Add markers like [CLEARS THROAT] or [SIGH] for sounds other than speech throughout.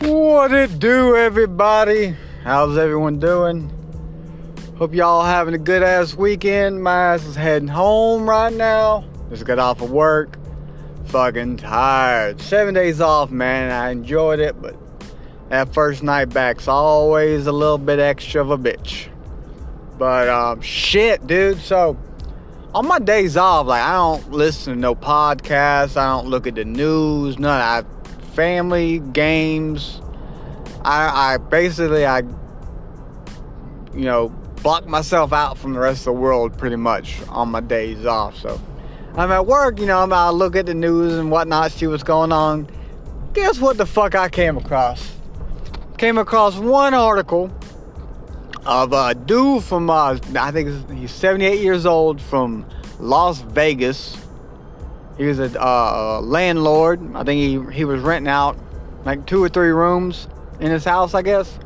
What it do, everybody? How's everyone doing? Hope y'all having a good ass weekend. My ass is heading home right now. Just got off of work. Fucking tired. Seven days off, man. I enjoyed it, but that first night back's always a little bit extra of a bitch. But um, shit, dude. So on my days off, like I don't listen to no podcasts. I don't look at the news. None. I family games. I, I basically I you know block myself out from the rest of the world pretty much on my days off. So I'm at work, you know, I'm I look at the news and whatnot, see what's going on. Guess what the fuck I came across? Came across one article of a dude from uh, I think he's 78 years old from Las Vegas he was a uh, landlord. I think he, he was renting out like two or three rooms in his house, I guess.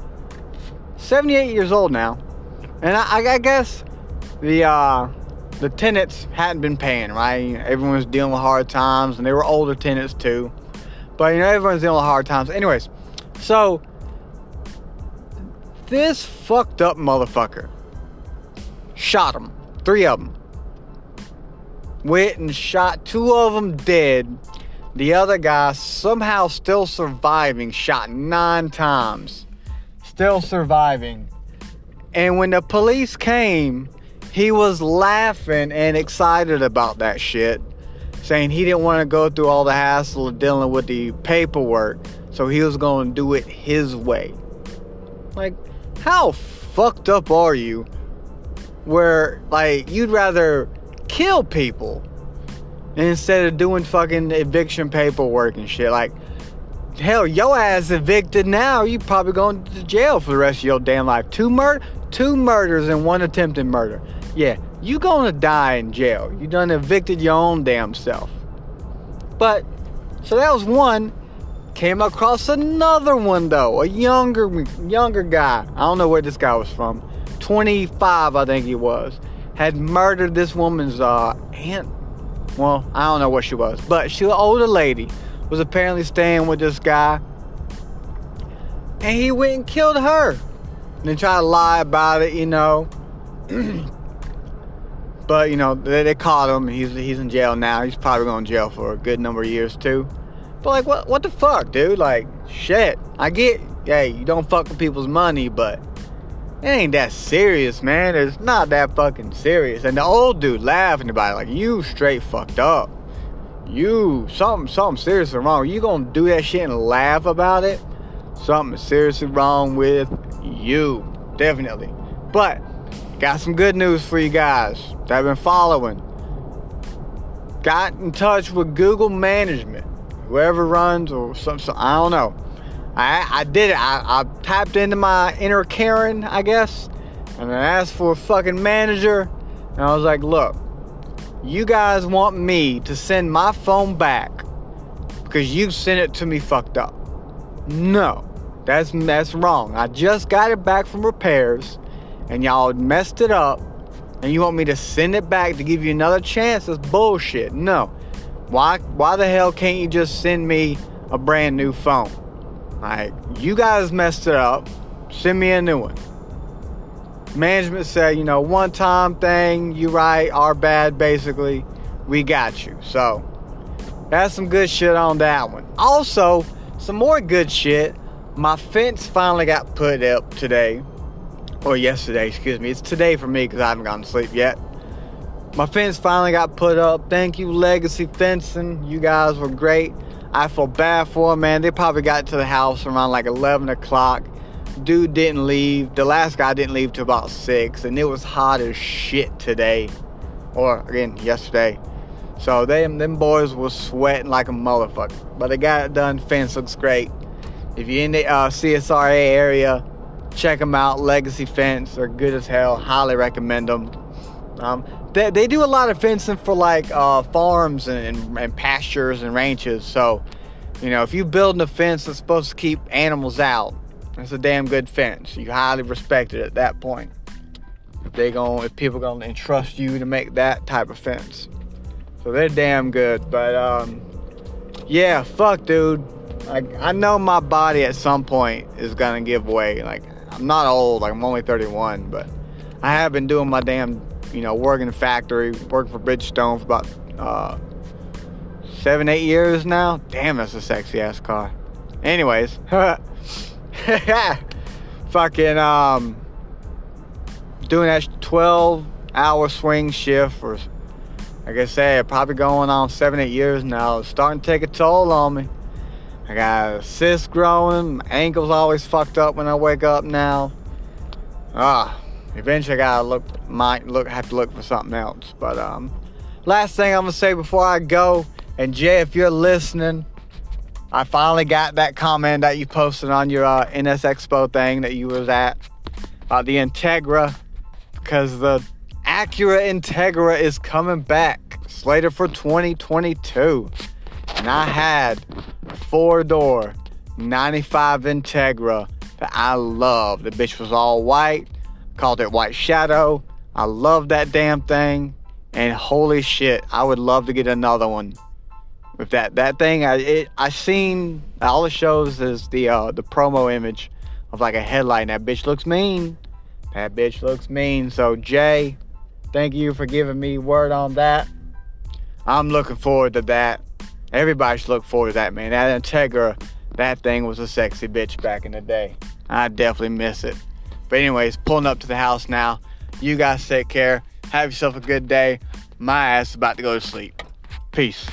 78 years old now. And I, I guess the uh, the tenants hadn't been paying, right? Everyone was dealing with hard times, and they were older tenants too. But you know, everyone's dealing with hard times. Anyways, so this fucked up motherfucker shot him, three of them went and shot two of them dead. The other guy somehow still surviving, shot nine times, still surviving. And when the police came, he was laughing and excited about that shit, saying he didn't want to go through all the hassle of dealing with the paperwork, so he was going to do it his way. Like, how fucked up are you? Where, like, you'd rather kill people instead of doing fucking eviction paperwork and shit. Like, hell, your ass evicted now, you probably going to jail for the rest of your damn life. Two mur- two murders and one attempted murder. Yeah, you gonna die in jail. You done evicted your own damn self. But so that was one. Came across another one though, a younger younger guy. I don't know where this guy was from. 25, I think he was had murdered this woman's uh, aunt. Well, I don't know what she was, but she an older lady. Was apparently staying with this guy, and he went and killed her. And then tried to lie about it, you know. [CLEARS THROAT] but you know they, they caught him. He's he's in jail now. He's probably going to jail for a good number of years too. But like, what what the fuck, dude? Like, shit. I get, hey, you don't fuck with people's money, but it ain't that serious, man. It's not that fucking serious. And the old dude laughing about it, like, you straight fucked up. You, something, something seriously wrong. You gonna do that shit and laugh about it? Something seriously wrong with you. Definitely. But, got some good news for you guys that have been following. Got in touch with Google Management. Whoever runs or something, I don't know I, I did it. I, I tapped into my inner Karen, I guess, and I asked for a fucking manager. And I was like, look, you guys want me to send my phone back because you sent it to me fucked up. No, that's that's wrong. I just got it back from repairs, and y'all messed it up, and you want me to send it back to give you another chance? That's bullshit. No. Why why the hell can't you just send me a brand new phone? Like, you guys messed it up. Send me a new one. Management said, you know, one time thing, you right, our bad, basically. We got you. So, that's some good shit on that one. Also, some more good shit. My fence finally got put up today. Or yesterday, excuse me. It's today for me because I haven't gone to sleep yet. My fence finally got put up. Thank you, Legacy Fencing. You guys were great. I feel bad for him, man. They probably got to the house around like 11 o'clock. Dude didn't leave. The last guy didn't leave till about 6, and it was hot as shit today. Or, again, yesterday. So, them, them boys was sweating like a motherfucker. But they got it done. Fence looks great. If you're in the uh, CSRA area, check them out. Legacy Fence. They're good as hell. Highly recommend them. Um, they, they do a lot of fencing for like uh, farms and, and, and, pastures and ranches. So, you know, if you building a fence that's supposed to keep animals out, it's a damn good fence. You highly respect it at that point. If they going if people gonna entrust you to make that type of fence, so they're damn good. But um, yeah, fuck, dude. like I know my body at some point is gonna give way. Like I'm not old, like I'm only 31, but I have been doing my damn, you know, working in factory, working for Bridgestone for about uh, seven, eight years now. Damn, that's a sexy ass car. Anyways, [LAUGHS] fucking um, doing that 12 hour swing shift for, like I said, probably going on seven, eight years now. It's starting to take a toll on me. I got a cyst growing. My ankle's always fucked up when I wake up now. Ah, eventually I gotta look, might look, have to look for something else. But um, last thing I'm gonna say before I go, and Jay, if you're listening, I finally got that comment that you posted on your uh, NS Expo thing that you was at about the Integra, because the Acura Integra is coming back, slated for 2022, and I had a four door 95 Integra that I love. The bitch was all white, called it White Shadow. I love that damn thing, and holy shit, I would love to get another one. With that that thing, I it, I seen all it shows is the uh, the promo image of like a headlight. And that bitch looks mean. That bitch looks mean. So Jay, thank you for giving me word on that. I'm looking forward to that. Everybody should look forward to that, man. That Integra, that thing was a sexy bitch back in the day. I definitely miss it. But anyways, pulling up to the house now. You guys take care. Have yourself a good day. My ass is about to go to sleep. Peace.